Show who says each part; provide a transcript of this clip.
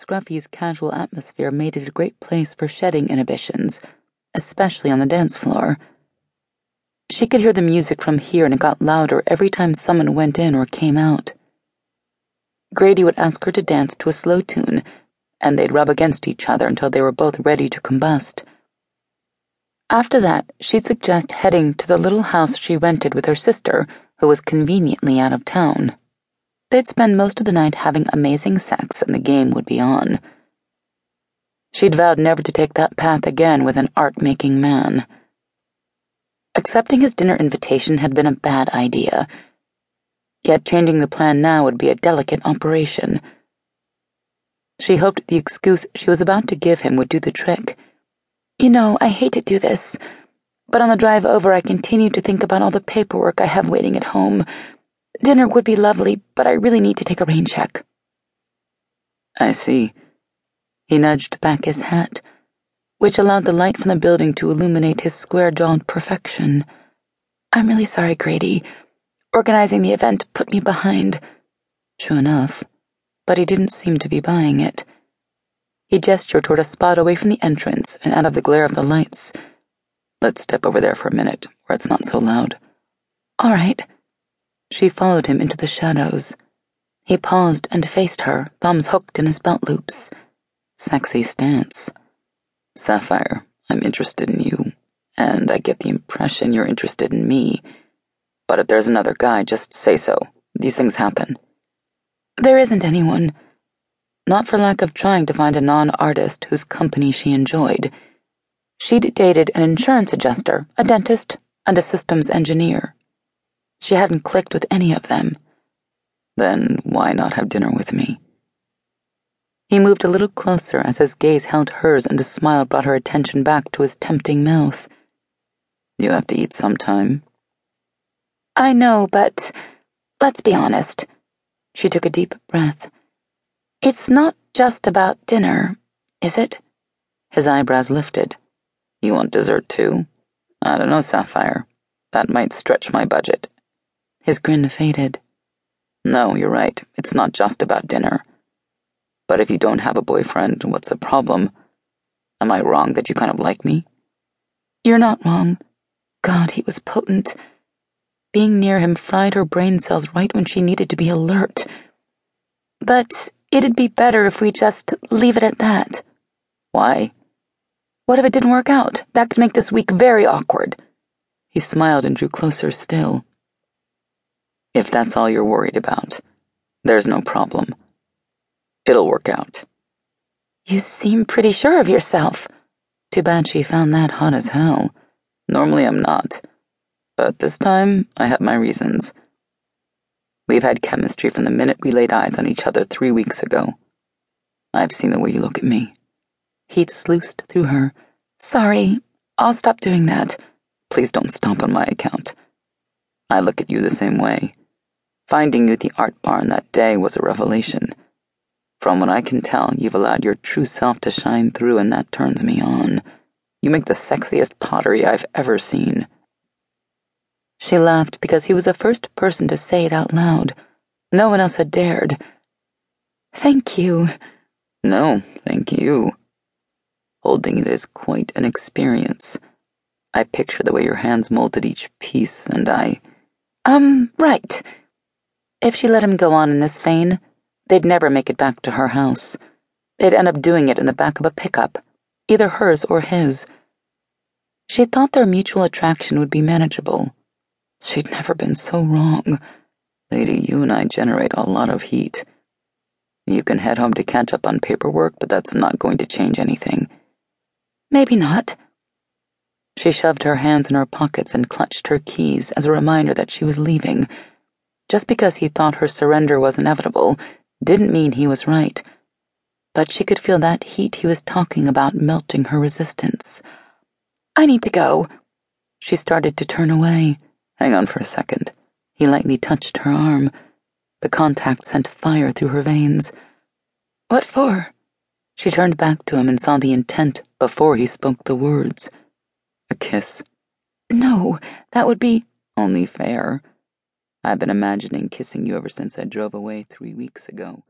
Speaker 1: Scruffy's casual atmosphere made it a great place for shedding inhibitions, especially on the dance floor. She could hear the music from here and it got louder every time someone went in or came out. Grady would ask her to dance to a slow tune, and they'd rub against each other until they were both ready to combust. After that, she'd suggest heading to the little house she rented with her sister, who was conveniently out of town. They'd spend most of the night having amazing sex, and the game would be on. She'd vowed never to take that path again with an art making man. Accepting his dinner invitation had been a bad idea. Yet changing the plan now would be a delicate operation. She hoped the excuse she was about to give him would do the trick. You know, I hate to do this, but on the drive over, I continued to think about all the paperwork I have waiting at home. Dinner would be lovely, but I really need to take a rain check.
Speaker 2: I see.
Speaker 1: He nudged back his hat, which allowed the light from the building to illuminate his square jawed perfection. I'm really sorry, Grady. Organizing the event put me behind. True enough, but he didn't seem to be buying it. He gestured toward a spot away from the entrance and out of the glare of the lights.
Speaker 2: Let's step over there for a minute, where it's not so loud.
Speaker 1: All right. She followed him into the shadows. He paused and faced her, thumbs hooked in his belt loops.
Speaker 2: Sexy stance. Sapphire, I'm interested in you, and I get the impression you're interested in me. But if there's another guy, just say so. These things happen.
Speaker 1: There isn't anyone. Not for lack of trying to find a non artist whose company she enjoyed. She'd dated an insurance adjuster, a dentist, and a systems engineer. She hadn't clicked with any of them.
Speaker 2: Then why not have dinner with me?
Speaker 1: He moved a little closer as his gaze held hers and the smile brought her attention back to his tempting mouth.
Speaker 2: You have to eat sometime.
Speaker 1: I know, but let's be honest. She took a deep breath. It's not just about dinner, is it?
Speaker 2: His eyebrows lifted. You want dessert too? I don't know, Sapphire. That might stretch my budget.
Speaker 1: His grin faded.
Speaker 2: No, you're right. It's not just about dinner. But if you don't have a boyfriend, what's the problem? Am I wrong that you kind of like me?
Speaker 1: You're not wrong. God, he was potent. Being near him fried her brain cells right when she needed to be alert. But it'd be better if we just leave it at that.
Speaker 2: Why?
Speaker 1: What if it didn't work out? That could make this week very awkward.
Speaker 2: He smiled and drew closer still. If that's all you're worried about, there's no problem. It'll work out.
Speaker 1: You seem pretty sure of yourself.
Speaker 2: Too bad she found that hot as hell. Normally I'm not. But this time, I have my reasons. We've had chemistry from the minute we laid eyes on each other three weeks ago. I've seen the way you look at me.
Speaker 1: He'd sluiced through her. Sorry, I'll stop doing that.
Speaker 2: Please don't stomp on my account. I look at you the same way. Finding you at the art barn that day was a revelation. From what I can tell, you've allowed your true self to shine through, and that turns me on. You make the sexiest pottery I've ever seen.
Speaker 1: She laughed because he was the first person to say it out loud. No one else had dared. Thank you.
Speaker 2: No, thank you. Holding it is quite an experience. I picture the way your hands molded each piece, and I.
Speaker 1: Um, right. If she let him go on in this vein, they'd never make it back to her house. They'd end up doing it in the back of a pickup, either hers or his. She thought their mutual attraction would be manageable. She'd never been so wrong.
Speaker 2: Lady, you and I generate a lot of heat. You can head home to catch up on paperwork, but that's not going to change anything.
Speaker 1: Maybe not.
Speaker 2: She shoved her hands in her pockets and clutched her keys as a reminder that she was leaving just because he thought her surrender was inevitable didn't mean he was right. But she could feel that heat he was talking about melting her resistance.
Speaker 1: I need to go.
Speaker 2: She started to turn away. Hang on for a second. He lightly touched her arm. The contact sent fire through her veins.
Speaker 1: What for?
Speaker 2: She turned back to him and saw the intent before he spoke the words. A kiss.
Speaker 1: No, that would be
Speaker 2: only fair. I've been imagining kissing you ever since I drove away three weeks ago.